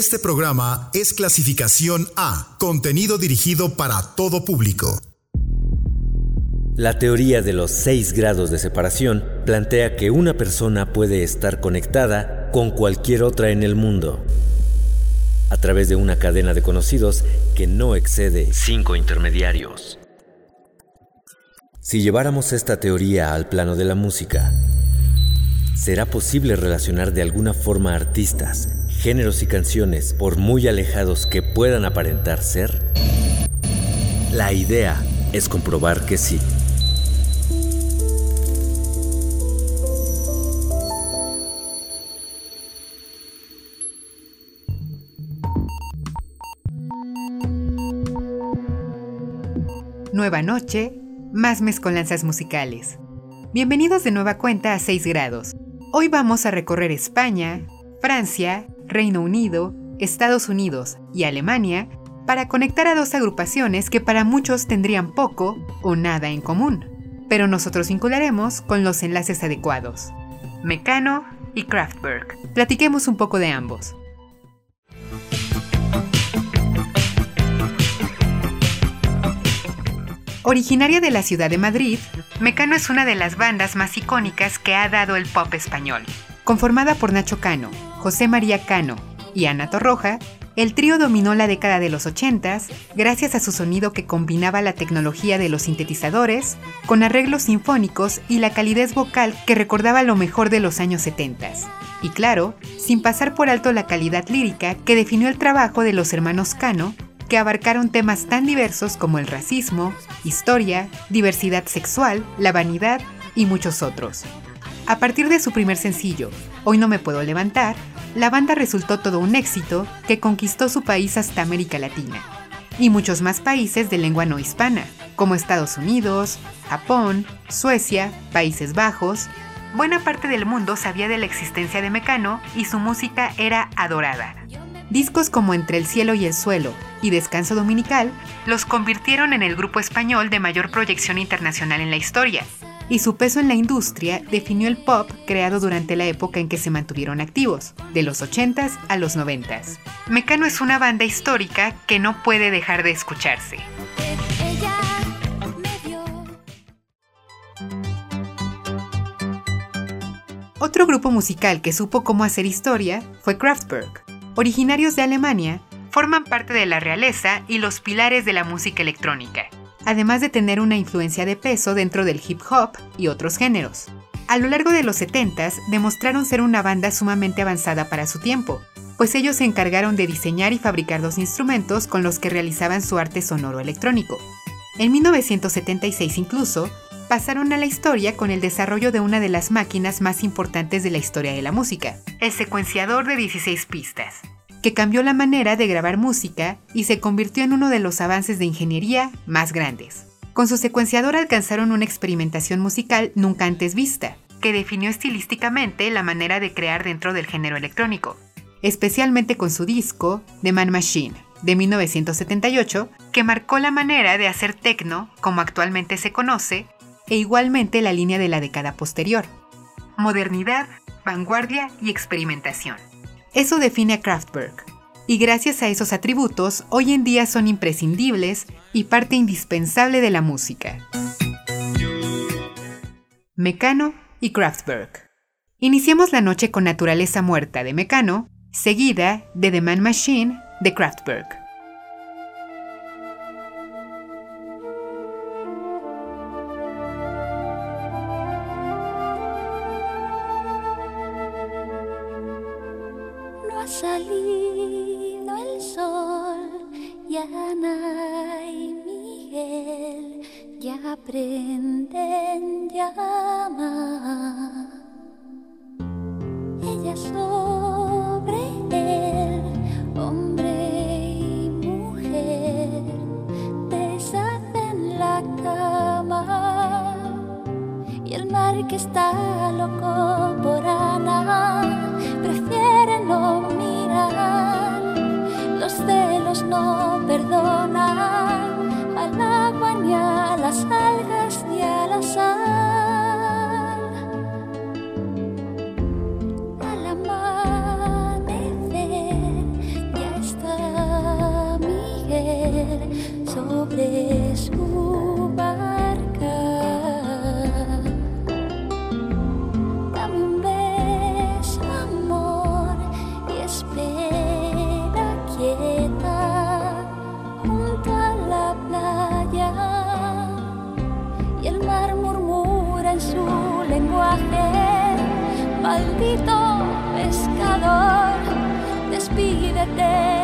Este programa es clasificación A, contenido dirigido para todo público. La teoría de los seis grados de separación plantea que una persona puede estar conectada con cualquier otra en el mundo a través de una cadena de conocidos que no excede cinco intermediarios. Si lleváramos esta teoría al plano de la música, ¿será posible relacionar de alguna forma artistas, géneros y canciones por muy alejados que puedan aparentar ser? La idea es comprobar que sí. Nueva noche, más mezcolanzas musicales. Bienvenidos de nueva cuenta a 6 grados. Hoy vamos a recorrer España, Francia, Reino Unido, Estados Unidos y Alemania para conectar a dos agrupaciones que para muchos tendrían poco o nada en común, pero nosotros vincularemos con los enlaces adecuados. Mecano y Kraftwerk. Platiquemos un poco de ambos. Originaria de la ciudad de Madrid, Mecano es una de las bandas más icónicas que ha dado el pop español. Conformada por Nacho Cano, José María Cano y Ana Torroja, el trío dominó la década de los 80 gracias a su sonido que combinaba la tecnología de los sintetizadores con arreglos sinfónicos y la calidez vocal que recordaba lo mejor de los años 70. Y claro, sin pasar por alto la calidad lírica que definió el trabajo de los hermanos Cano que abarcaron temas tan diversos como el racismo, historia, diversidad sexual, la vanidad y muchos otros. A partir de su primer sencillo, Hoy no me puedo levantar, la banda resultó todo un éxito que conquistó su país hasta América Latina y muchos más países de lengua no hispana, como Estados Unidos, Japón, Suecia, Países Bajos. Buena parte del mundo sabía de la existencia de Mecano y su música era adorada. Discos como Entre el cielo y el suelo y Descanso Dominical los convirtieron en el grupo español de mayor proyección internacional en la historia, y su peso en la industria definió el pop creado durante la época en que se mantuvieron activos, de los 80s a los 90s. Mecano es una banda histórica que no puede dejar de escucharse. Otro grupo musical que supo cómo hacer historia fue Kraftwerk, originarios de Alemania, forman parte de la realeza y los pilares de la música electrónica, además de tener una influencia de peso dentro del hip hop y otros géneros. A lo largo de los 70s demostraron ser una banda sumamente avanzada para su tiempo, pues ellos se encargaron de diseñar y fabricar los instrumentos con los que realizaban su arte sonoro electrónico. En 1976 incluso, pasaron a la historia con el desarrollo de una de las máquinas más importantes de la historia de la música, el secuenciador de 16 pistas, que cambió la manera de grabar música y se convirtió en uno de los avances de ingeniería más grandes. Con su secuenciador alcanzaron una experimentación musical nunca antes vista, que definió estilísticamente la manera de crear dentro del género electrónico, especialmente con su disco The Man Machine de 1978, que marcó la manera de hacer techno como actualmente se conoce e igualmente la línea de la década posterior. Modernidad, vanguardia y experimentación. Eso define a Kraftwerk, y gracias a esos atributos hoy en día son imprescindibles y parte indispensable de la música. Mecano y Kraftwerk. Iniciemos la noche con Naturaleza Muerta de Mecano, seguida de The Man Machine de Kraftwerk. su lenguaje. Maldito pescador, despídete.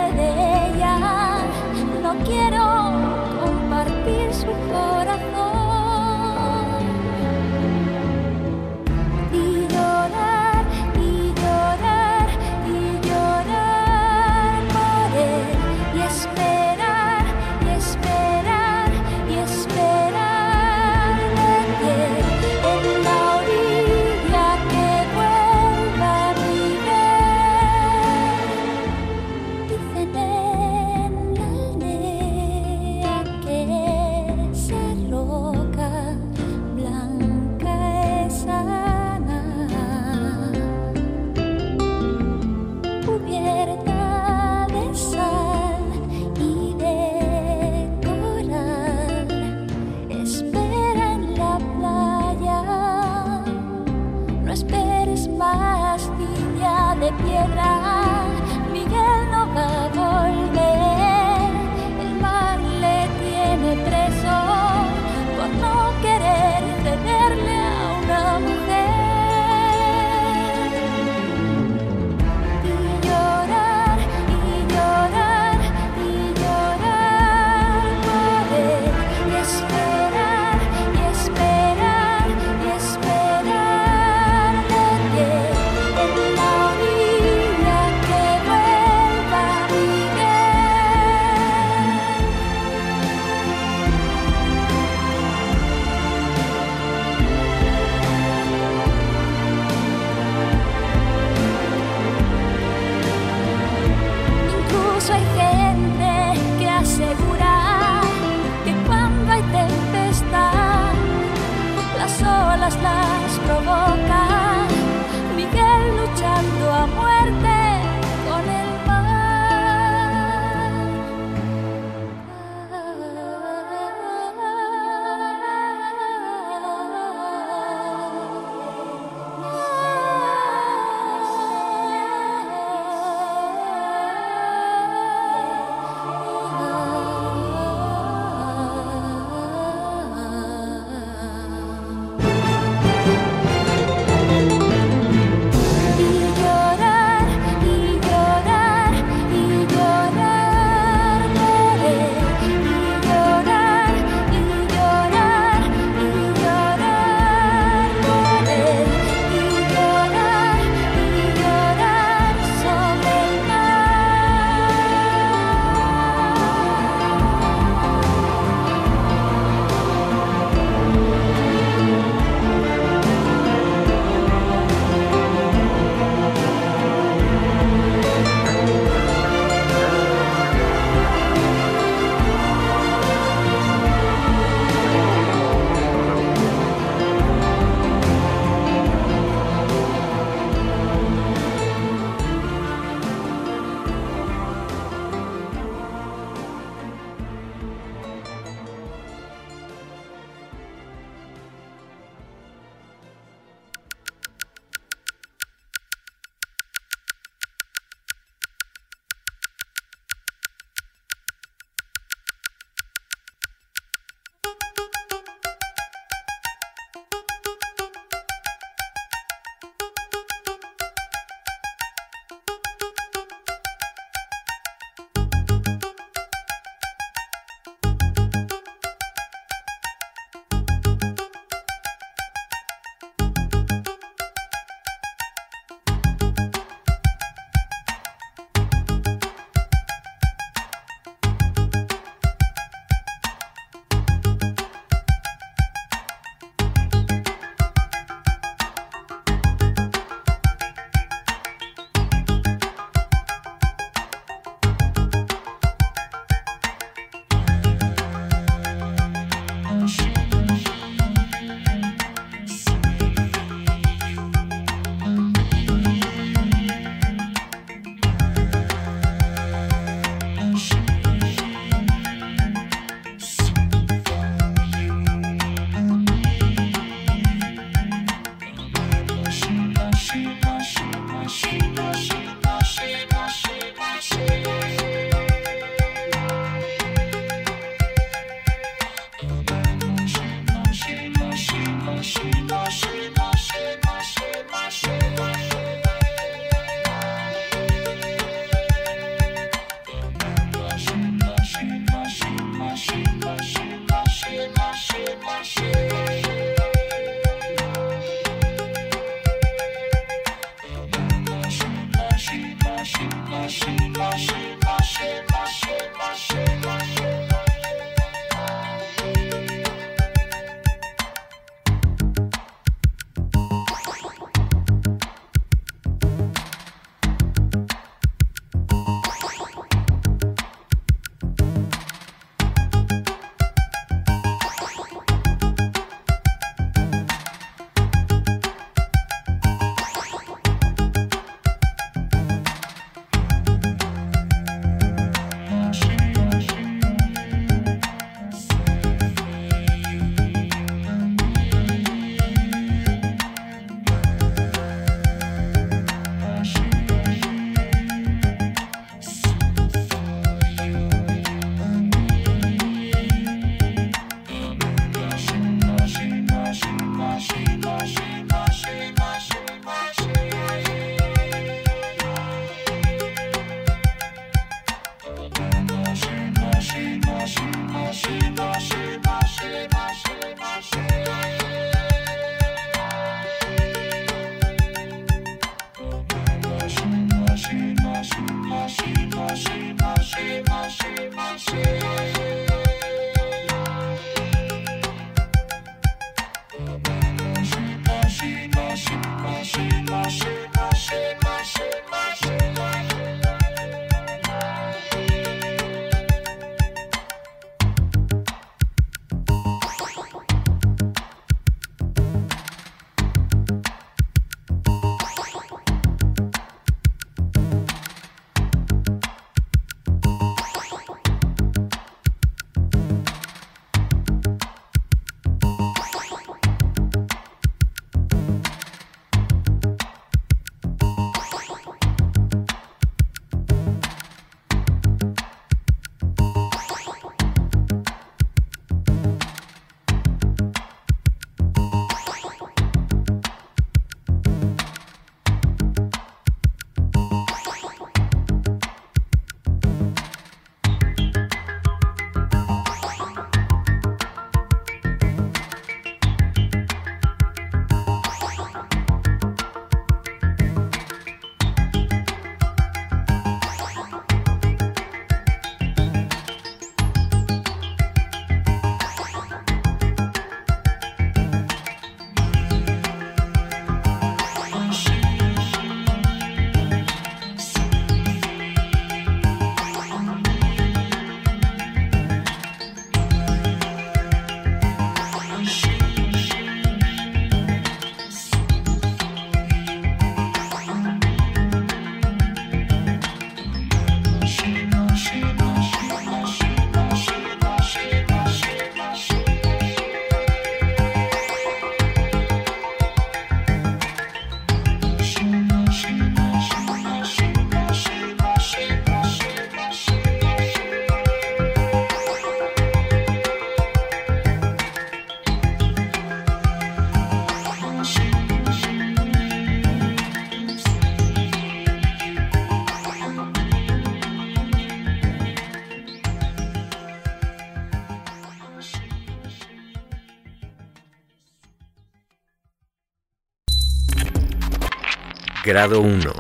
Grado 1.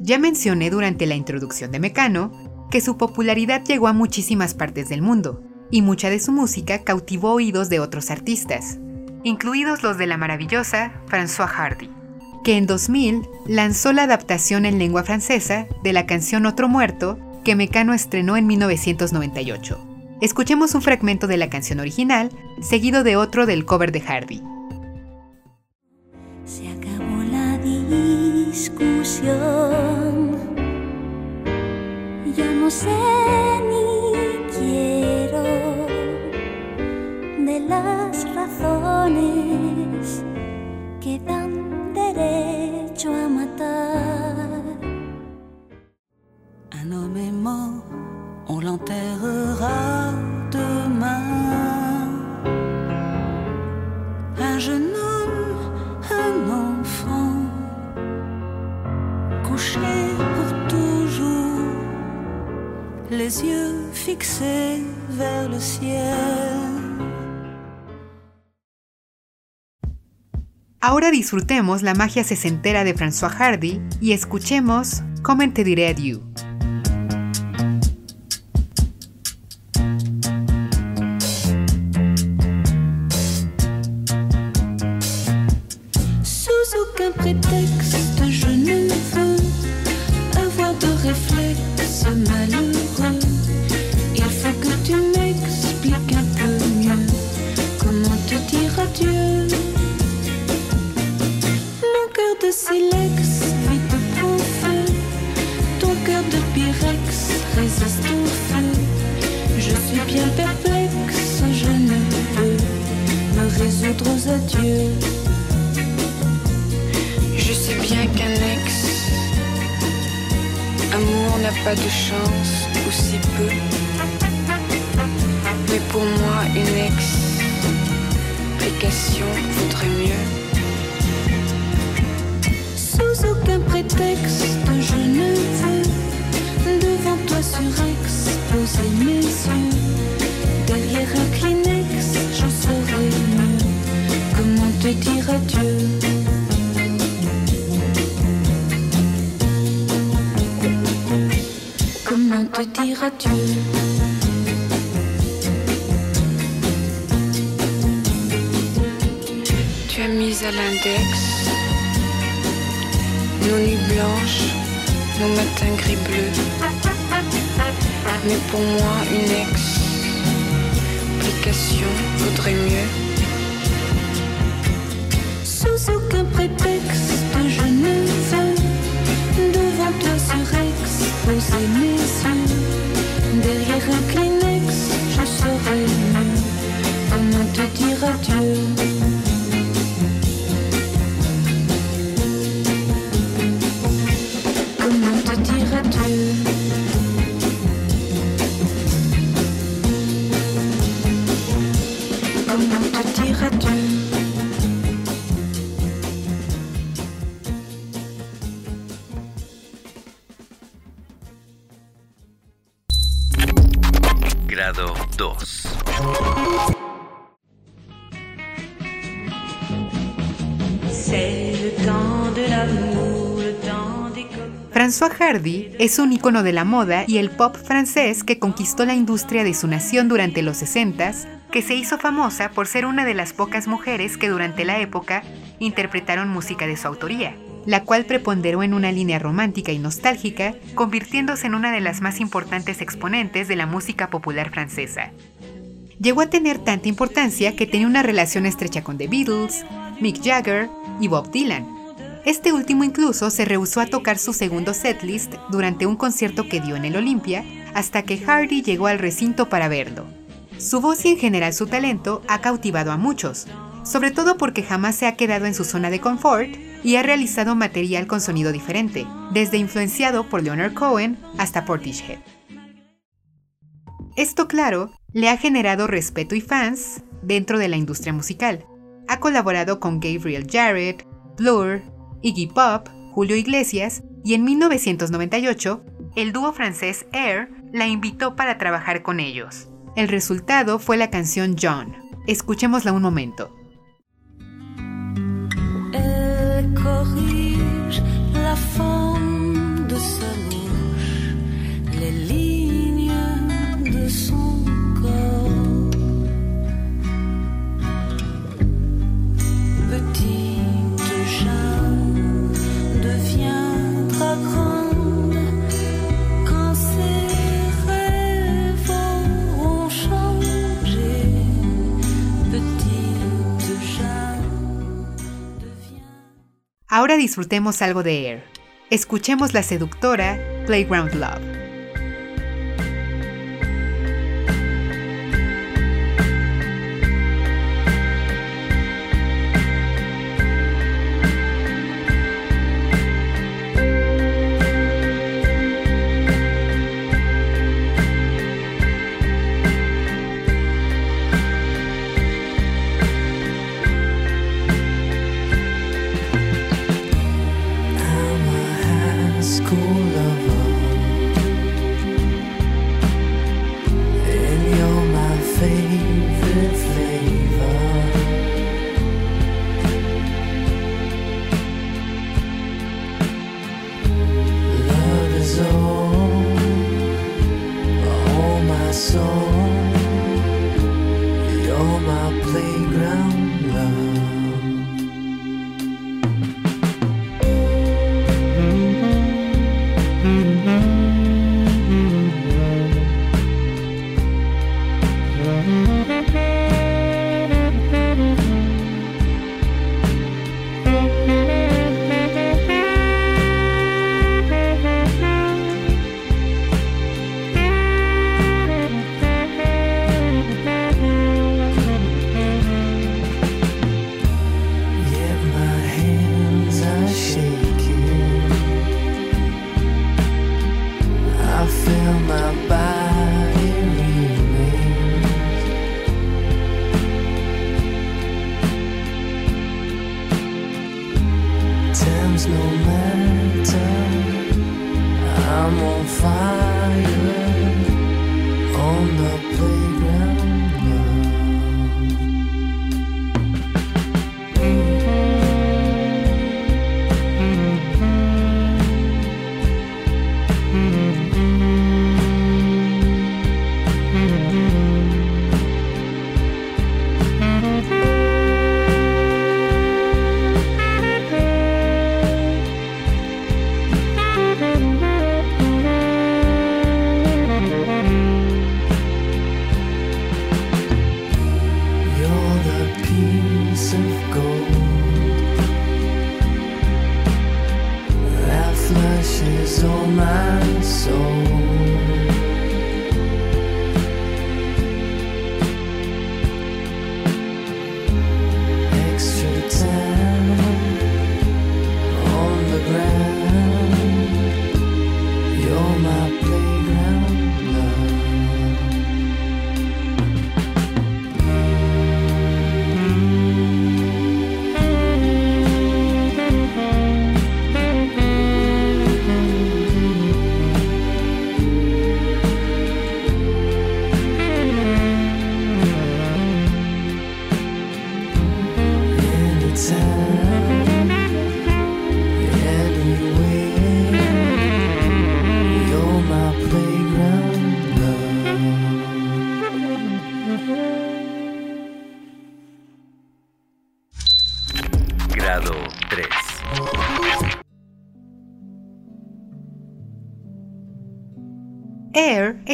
Ya mencioné durante la introducción de Mecano que su popularidad llegó a muchísimas partes del mundo, y mucha de su música cautivó oídos de otros artistas, incluidos los de la maravillosa François Hardy, que en 2000 lanzó la adaptación en lengua francesa de la canción Otro Muerto que Mecano estrenó en 1998. Escuchemos un fragmento de la canción original, seguido de otro del cover de Hardy. Discusión. Ya no sé ni quiero de las razones que dan derecho a matar. Un homme est mort, on l'enterrera demain. Un jeune couché pour toujours, les yeux fixés vers le ciel. Ahora disfrutemos la magia sesentera de François Hardy y escuchemos Comment te diré adieu. Sous aucun prétexte, Es un ícono de la moda y el pop francés que conquistó la industria de su nación durante los 60s, que se hizo famosa por ser una de las pocas mujeres que durante la época interpretaron música de su autoría, la cual preponderó en una línea romántica y nostálgica, convirtiéndose en una de las más importantes exponentes de la música popular francesa. Llegó a tener tanta importancia que tenía una relación estrecha con The Beatles, Mick Jagger y Bob Dylan, este último incluso se rehusó a tocar su segundo setlist durante un concierto que dio en el Olympia hasta que Hardy llegó al recinto para verlo. Su voz y en general su talento ha cautivado a muchos, sobre todo porque jamás se ha quedado en su zona de confort y ha realizado material con sonido diferente, desde influenciado por Leonard Cohen hasta Portishead. Esto, claro, le ha generado respeto y fans dentro de la industria musical. Ha colaborado con Gabriel Jarrett, Blur, Iggy Pop, Julio Iglesias y en 1998, el dúo francés Air la invitó para trabajar con ellos. El resultado fue la canción John. Escuchémosla un momento. Ahora disfrutemos algo de Air. Escuchemos la seductora Playground Love.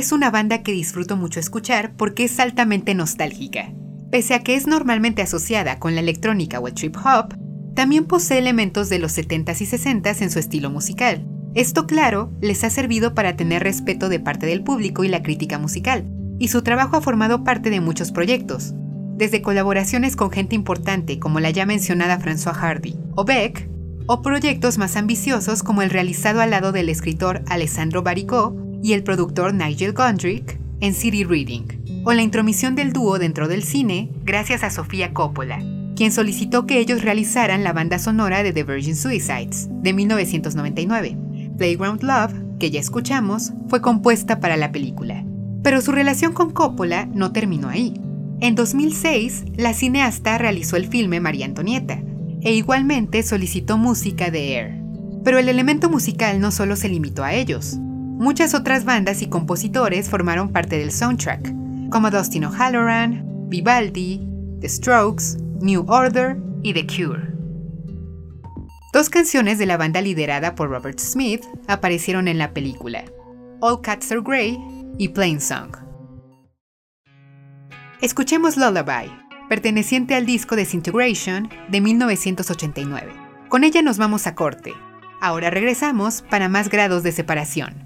Es una banda que disfruto mucho escuchar porque es altamente nostálgica. Pese a que es normalmente asociada con la electrónica o el trip hop, también posee elementos de los 70s y 60s en su estilo musical. Esto, claro, les ha servido para tener respeto de parte del público y la crítica musical, y su trabajo ha formado parte de muchos proyectos, desde colaboraciones con gente importante como la ya mencionada François Hardy o Beck, o proyectos más ambiciosos como el realizado al lado del escritor Alessandro Baricó y el productor Nigel Gondry en City Reading, o la intromisión del dúo dentro del cine gracias a Sofía Coppola, quien solicitó que ellos realizaran la banda sonora de The Virgin Suicides de 1999. Playground Love, que ya escuchamos, fue compuesta para la película. Pero su relación con Coppola no terminó ahí. En 2006, la cineasta realizó el filme María Antonieta, e igualmente solicitó música de Air. Pero el elemento musical no solo se limitó a ellos. Muchas otras bandas y compositores formaron parte del soundtrack, como Dustin O'Halloran, Vivaldi, The Strokes, New Order y The Cure. Dos canciones de la banda liderada por Robert Smith aparecieron en la película, All Cats Are Grey y Plain Song. Escuchemos Lullaby, perteneciente al disco Disintegration de 1989. Con ella nos vamos a corte. Ahora regresamos para más grados de separación.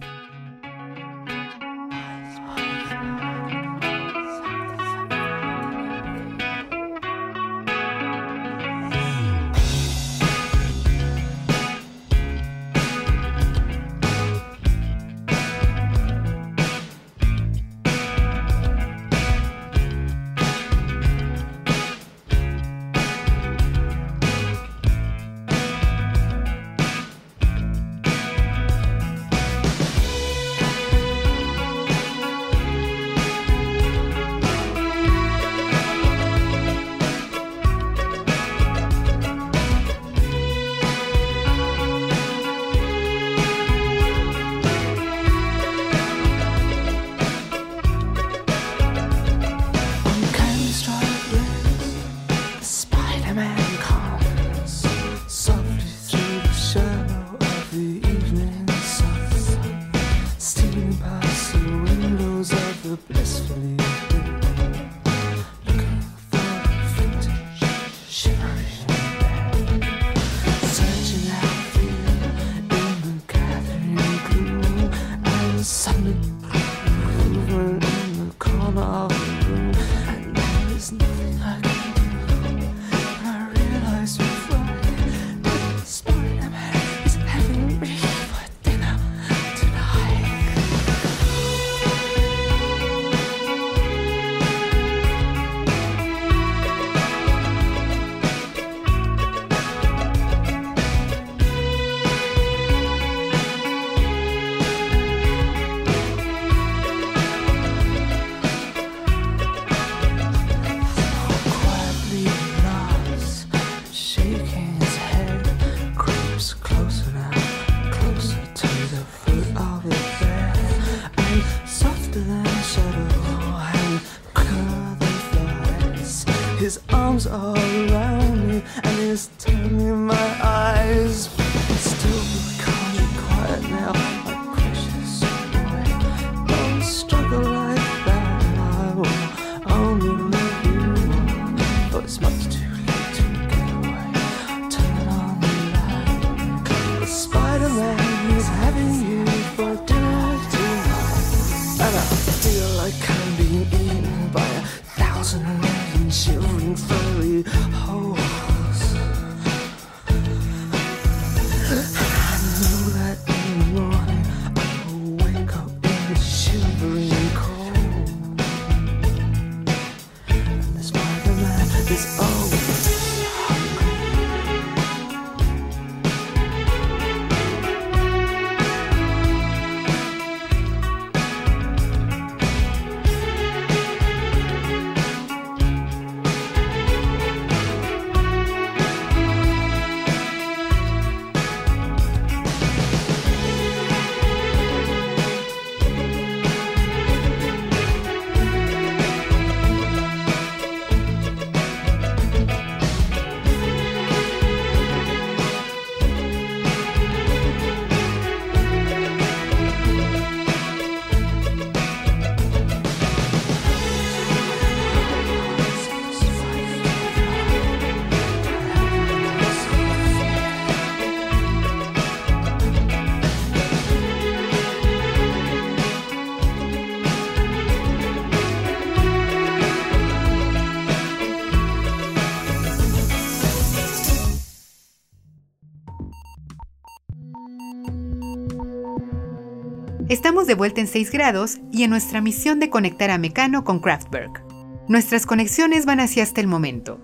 De vuelta en 6 grados y en nuestra misión de conectar a Mecano con Kraftwerk. Nuestras conexiones van hacia hasta el momento.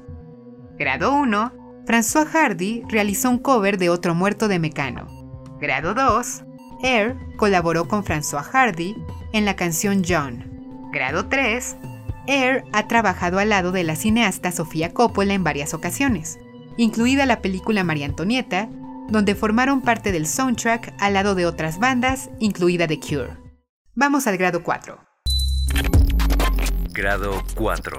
Grado 1. François Hardy realizó un cover de Otro Muerto de Mecano. Grado 2. Air colaboró con François Hardy en la canción John. Grado 3. Air ha trabajado al lado de la cineasta Sofía Coppola en varias ocasiones, incluida la película María Antonieta donde formaron parte del soundtrack al lado de otras bandas, incluida The Cure. Vamos al grado 4. Grado 4.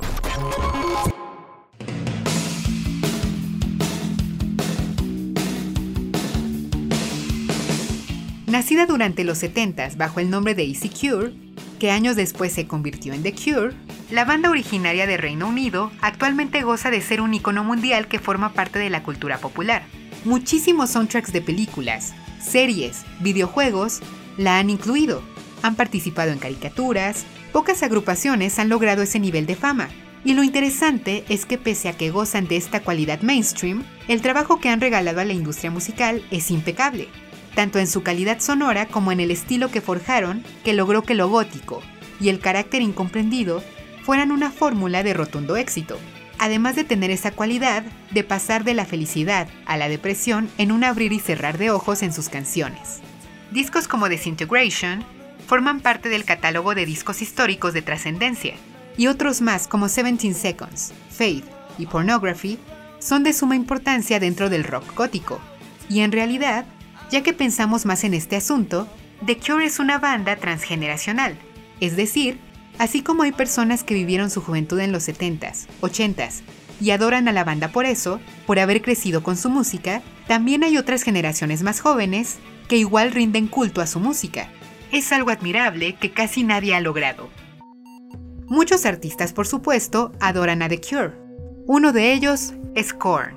Nacida durante los 70s bajo el nombre de Easy Cure, que años después se convirtió en The Cure, la banda originaria de Reino Unido actualmente goza de ser un icono mundial que forma parte de la cultura popular. Muchísimos soundtracks de películas, series, videojuegos la han incluido. Han participado en caricaturas, pocas agrupaciones han logrado ese nivel de fama. Y lo interesante es que pese a que gozan de esta cualidad mainstream, el trabajo que han regalado a la industria musical es impecable tanto en su calidad sonora como en el estilo que forjaron, que logró que lo gótico y el carácter incomprendido fueran una fórmula de rotundo éxito, además de tener esa cualidad de pasar de la felicidad a la depresión en un abrir y cerrar de ojos en sus canciones. Discos como Disintegration forman parte del catálogo de discos históricos de trascendencia, y otros más como 17 Seconds, Faith y Pornography son de suma importancia dentro del rock gótico, y en realidad ya que pensamos más en este asunto, The Cure es una banda transgeneracional, es decir, así como hay personas que vivieron su juventud en los 70s, 80s y adoran a la banda por eso, por haber crecido con su música, también hay otras generaciones más jóvenes que igual rinden culto a su música. Es algo admirable que casi nadie ha logrado. Muchos artistas, por supuesto, adoran a The Cure. Uno de ellos es Korn.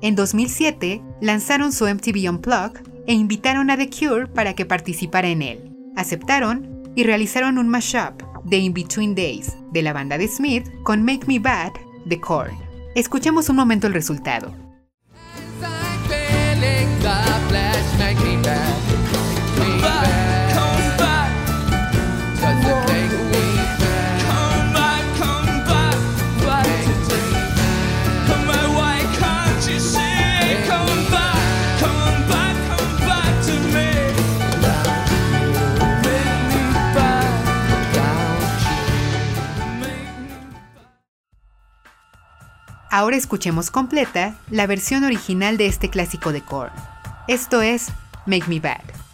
En 2007 lanzaron su MTV Unplugged e invitaron a The Cure para que participara en él. Aceptaron y realizaron un mashup de In Between Days de la banda de Smith con Make Me Bad de Korn. Escuchemos un momento el resultado. Ahora escuchemos completa la versión original de este clásico de Korn. Esto es Make Me Bad.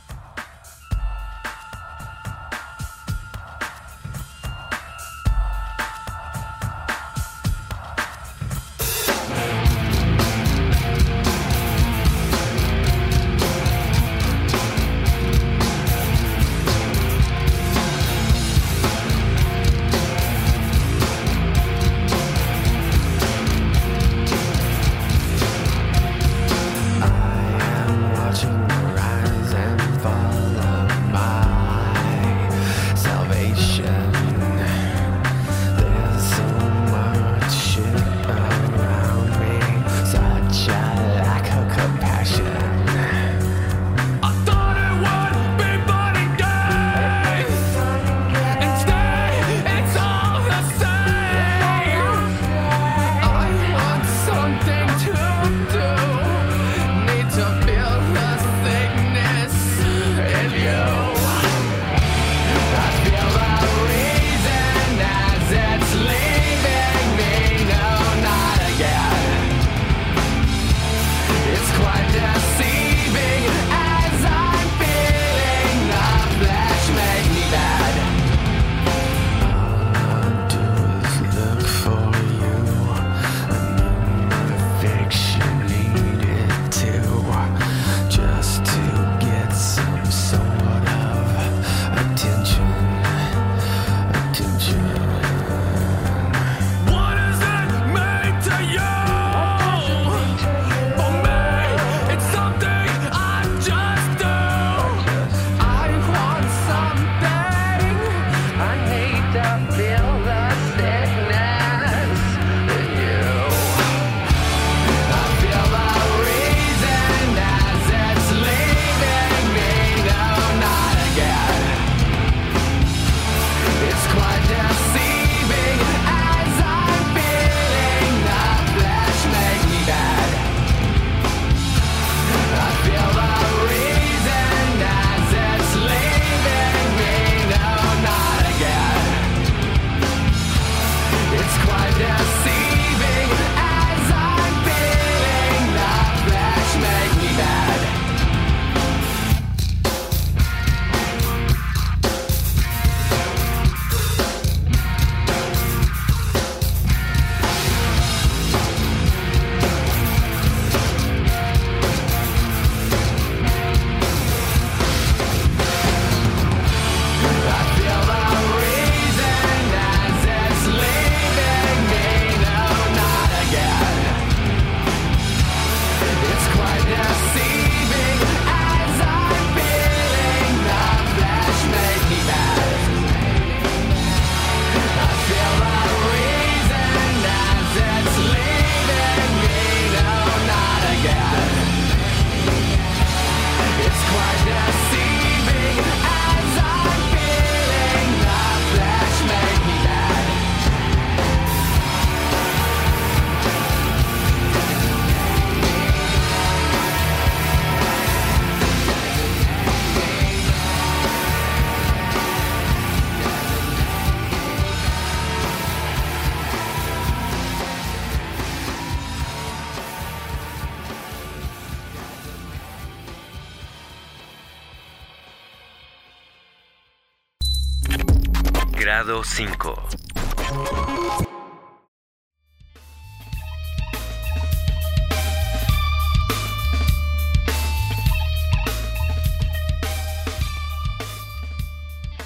Grado 5.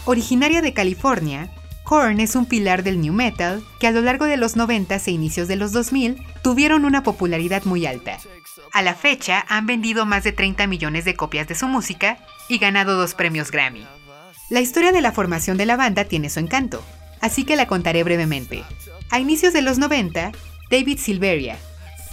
Originaria de California, Korn es un pilar del new metal que a lo largo de los 90 e inicios de los 2000 tuvieron una popularidad muy alta. A la fecha han vendido más de 30 millones de copias de su música y ganado dos premios Grammy. La historia de la formación de la banda tiene su encanto, así que la contaré brevemente. A inicios de los 90, David Silveria,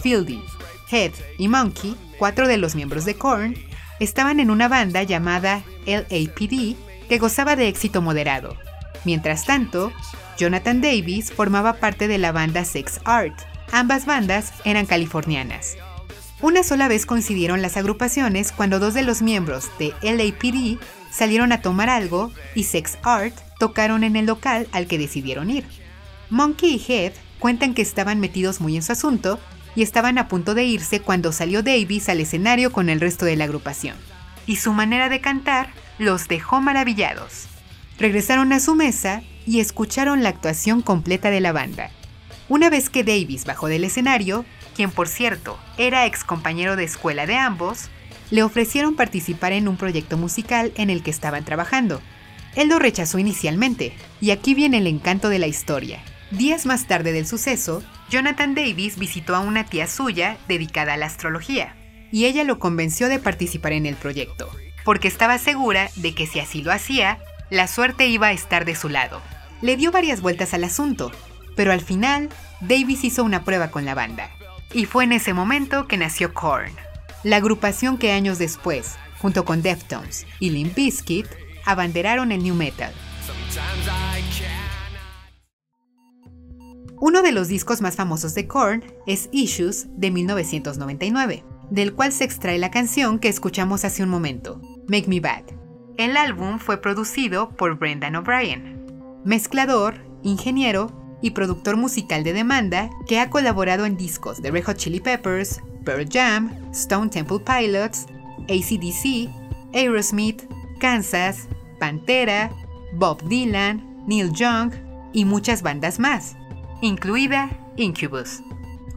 Fieldy, Head y Monkey, cuatro de los miembros de Korn, estaban en una banda llamada LAPD que gozaba de éxito moderado. Mientras tanto, Jonathan Davis formaba parte de la banda Sex Art. Ambas bandas eran californianas. Una sola vez coincidieron las agrupaciones cuando dos de los miembros de LAPD salieron a tomar algo y Sex Art tocaron en el local al que decidieron ir. Monkey y Head cuentan que estaban metidos muy en su asunto y estaban a punto de irse cuando salió Davis al escenario con el resto de la agrupación. Y su manera de cantar los dejó maravillados. Regresaron a su mesa y escucharon la actuación completa de la banda. Una vez que Davis bajó del escenario, quien por cierto era ex compañero de escuela de ambos, le ofrecieron participar en un proyecto musical en el que estaban trabajando. Él lo rechazó inicialmente, y aquí viene el encanto de la historia. Días más tarde del suceso, Jonathan Davis visitó a una tía suya dedicada a la astrología, y ella lo convenció de participar en el proyecto, porque estaba segura de que si así lo hacía, la suerte iba a estar de su lado. Le dio varias vueltas al asunto, pero al final, Davis hizo una prueba con la banda. Y fue en ese momento que nació Korn, la agrupación que años después, junto con Deftones y Limp Bizkit, abanderaron el new metal. Uno de los discos más famosos de Korn es Issues de 1999, del cual se extrae la canción que escuchamos hace un momento, Make Me Bad. El álbum fue producido por Brendan O'Brien, mezclador, ingeniero y productor musical de demanda que ha colaborado en discos de Red Hot Chili Peppers, Pearl Jam, Stone Temple Pilots, ACDC, Aerosmith, Kansas, Pantera, Bob Dylan, Neil Young y muchas bandas más, incluida Incubus.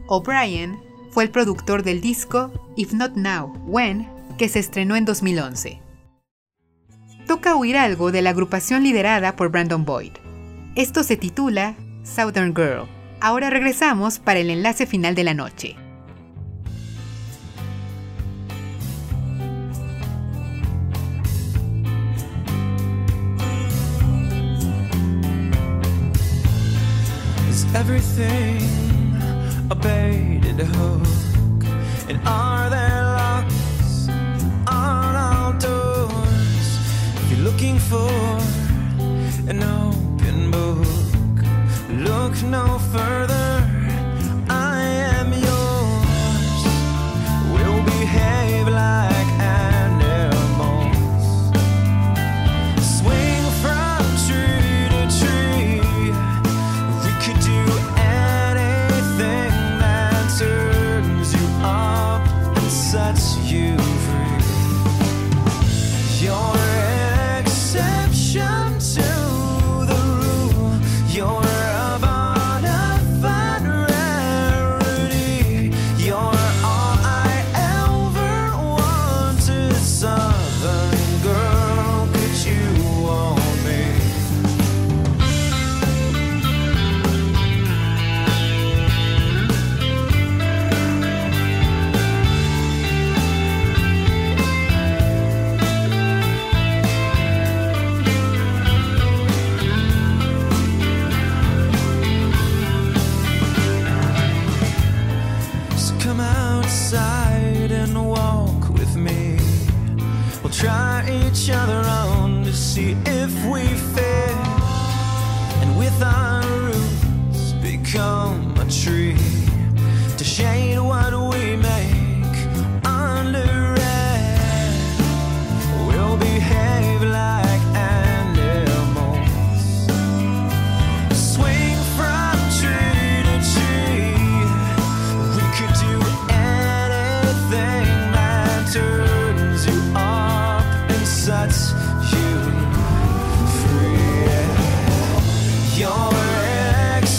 O'Brien fue el productor del disco If Not Now, When, que se estrenó en 2011. Toca oír algo de la agrupación liderada por Brandon Boyd. Esto se titula Southern Girl. Ahora regresamos para el enlace final de la noche. Everything a baited hook? And are there locks on all doors? If you're looking for an open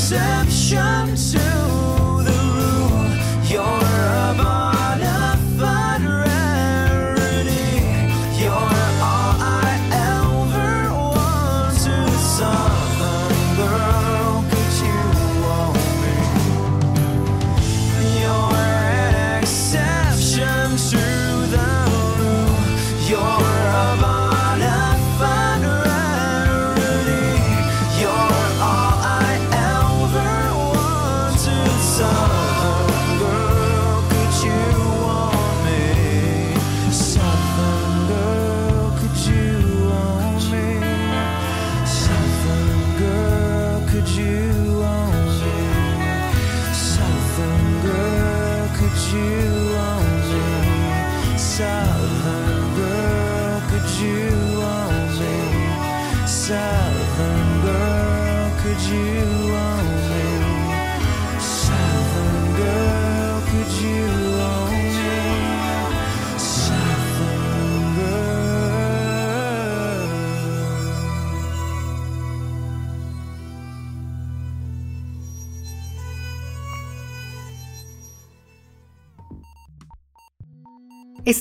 deception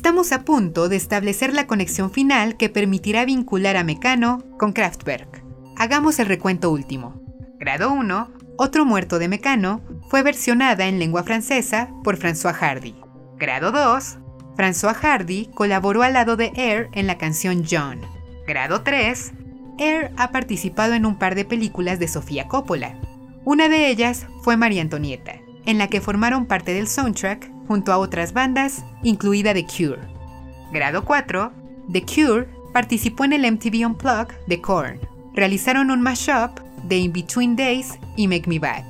Estamos a punto de establecer la conexión final que permitirá vincular a Mecano con Kraftwerk. Hagamos el recuento último. Grado 1, Otro muerto de Mecano, fue versionada en lengua francesa por François Hardy. Grado 2, François Hardy colaboró al lado de Air en la canción John. Grado 3, Air ha participado en un par de películas de Sofía Coppola. Una de ellas fue María Antonieta, en la que formaron parte del soundtrack junto a otras bandas, incluida The Cure. Grado 4, The Cure participó en el MTV Unplugged de Korn. Realizaron un mashup de In Between Days y Make Me Bad.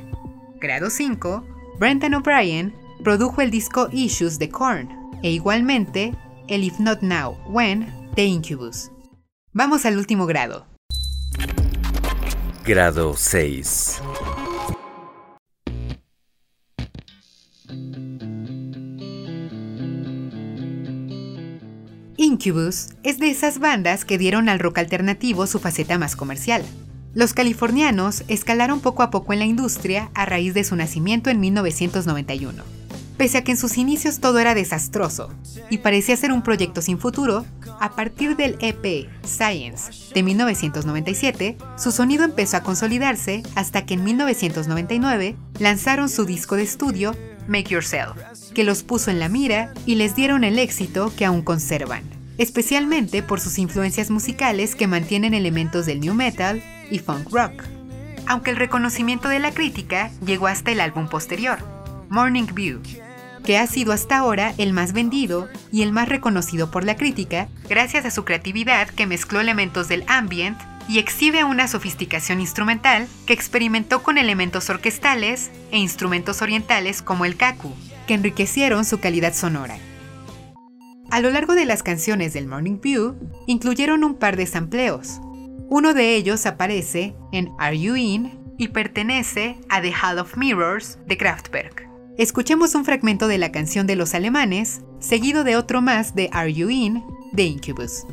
Grado 5, Brendan O'Brien produjo el disco Issues de Korn e igualmente el If Not Now, When de Incubus. Vamos al último grado. Grado 6. Incubus es de esas bandas que dieron al rock alternativo su faceta más comercial. Los californianos escalaron poco a poco en la industria a raíz de su nacimiento en 1991. Pese a que en sus inicios todo era desastroso y parecía ser un proyecto sin futuro, a partir del EP Science de 1997, su sonido empezó a consolidarse hasta que en 1999 lanzaron su disco de estudio Make Yourself, que los puso en la mira y les dieron el éxito que aún conservan, especialmente por sus influencias musicales que mantienen elementos del new metal y funk rock. Aunque el reconocimiento de la crítica llegó hasta el álbum posterior, Morning View, que ha sido hasta ahora el más vendido y el más reconocido por la crítica gracias a su creatividad que mezcló elementos del ambient y exhibe una sofisticación instrumental que experimentó con elementos orquestales e instrumentos orientales como el kaku, que enriquecieron su calidad sonora. A lo largo de las canciones del Morning View, incluyeron un par de sampleos. Uno de ellos aparece en Are You In y pertenece a The Hall of Mirrors de Kraftwerk. Escuchemos un fragmento de la canción de los alemanes, seguido de otro más de Are You In de Incubus.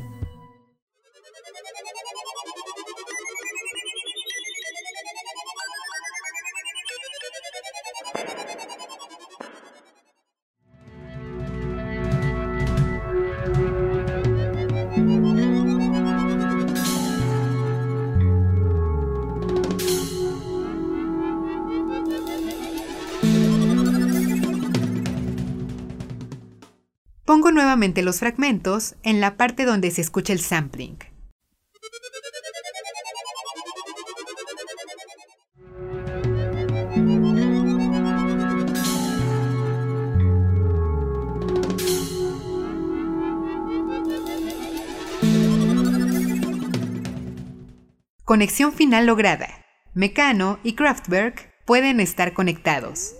Los fragmentos en la parte donde se escucha el sampling. Conexión final lograda. Mecano y Kraftwerk pueden estar conectados.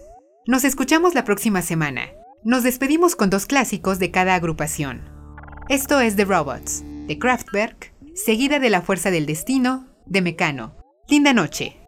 Nos escuchamos la próxima semana. Nos despedimos con dos clásicos de cada agrupación. Esto es The Robots, de Kraftwerk, seguida de La Fuerza del Destino, de Mecano. Linda noche.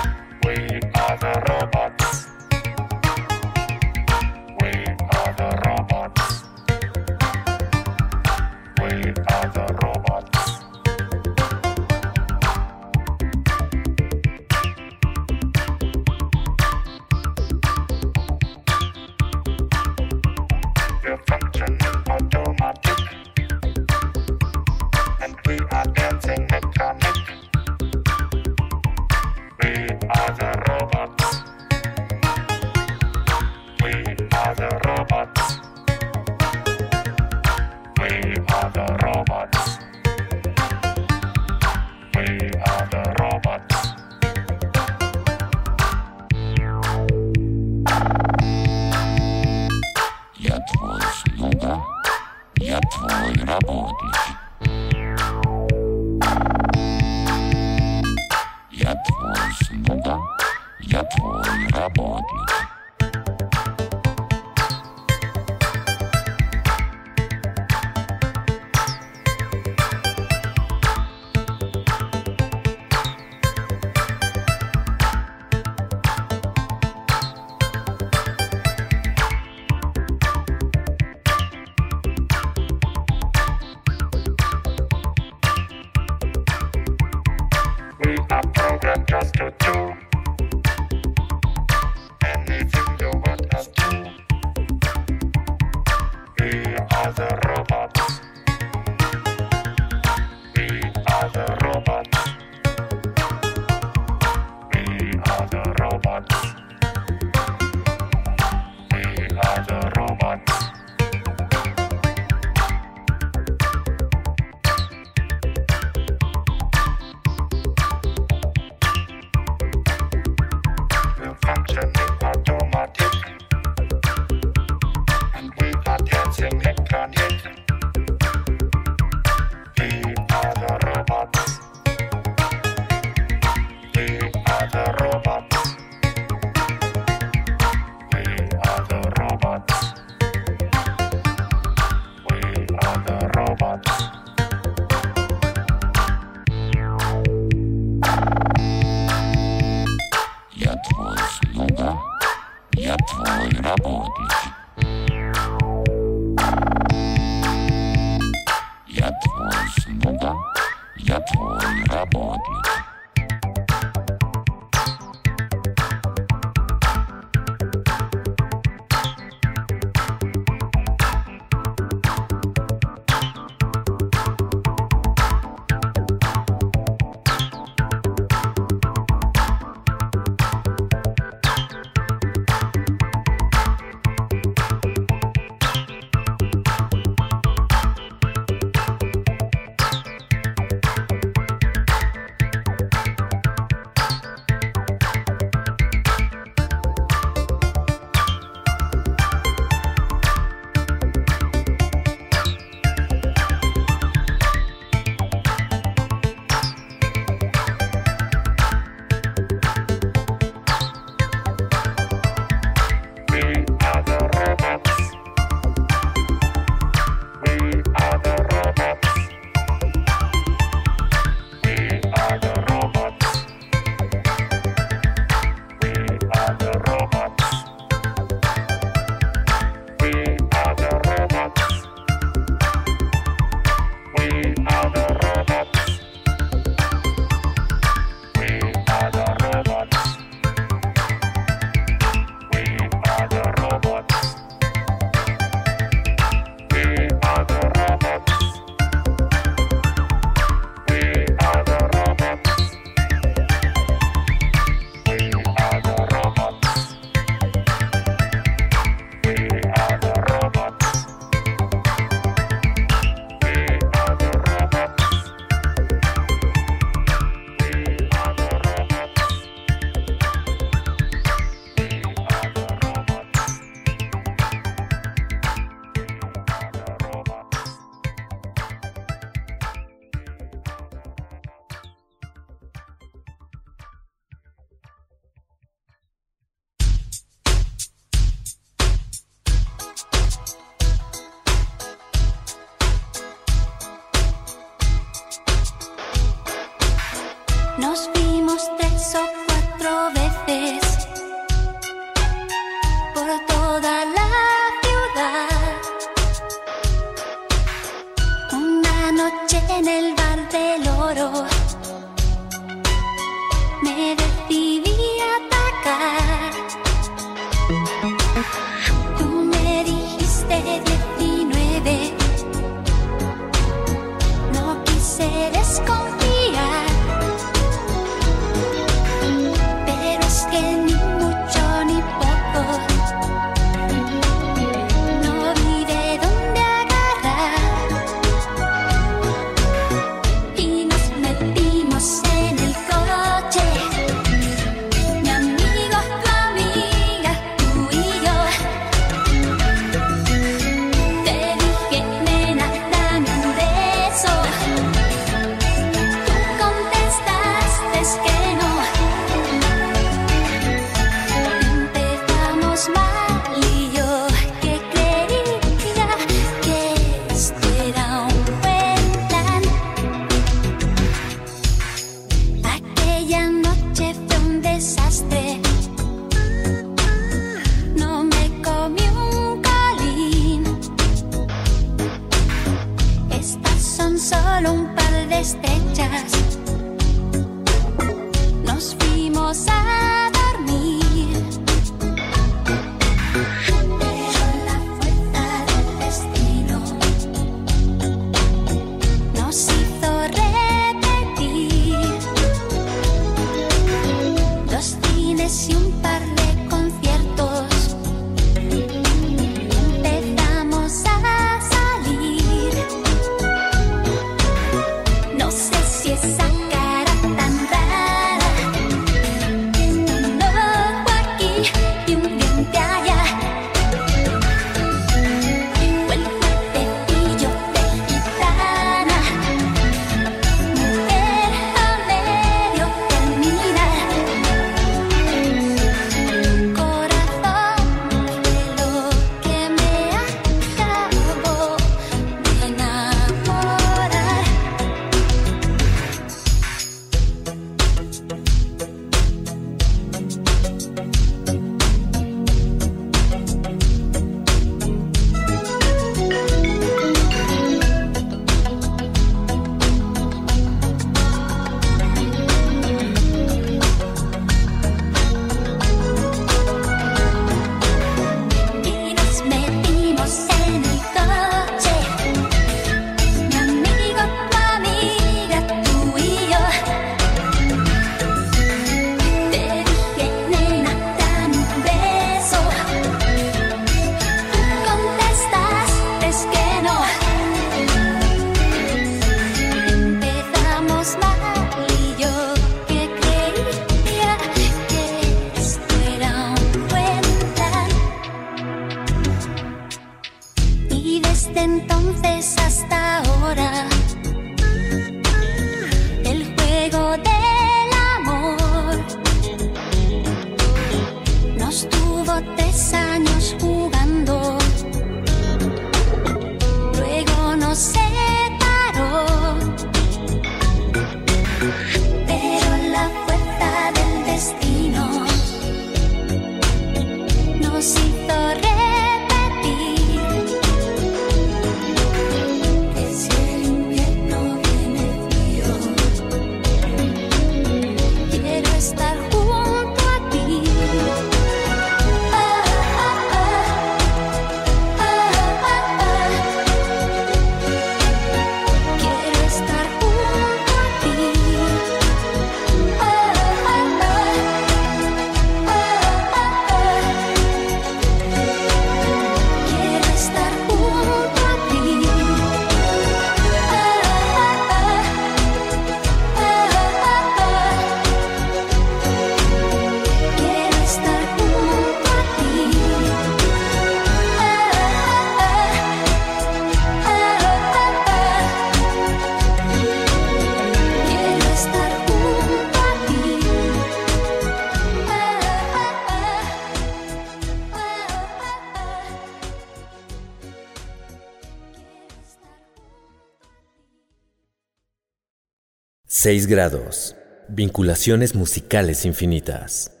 6 grados. Vinculaciones musicales infinitas.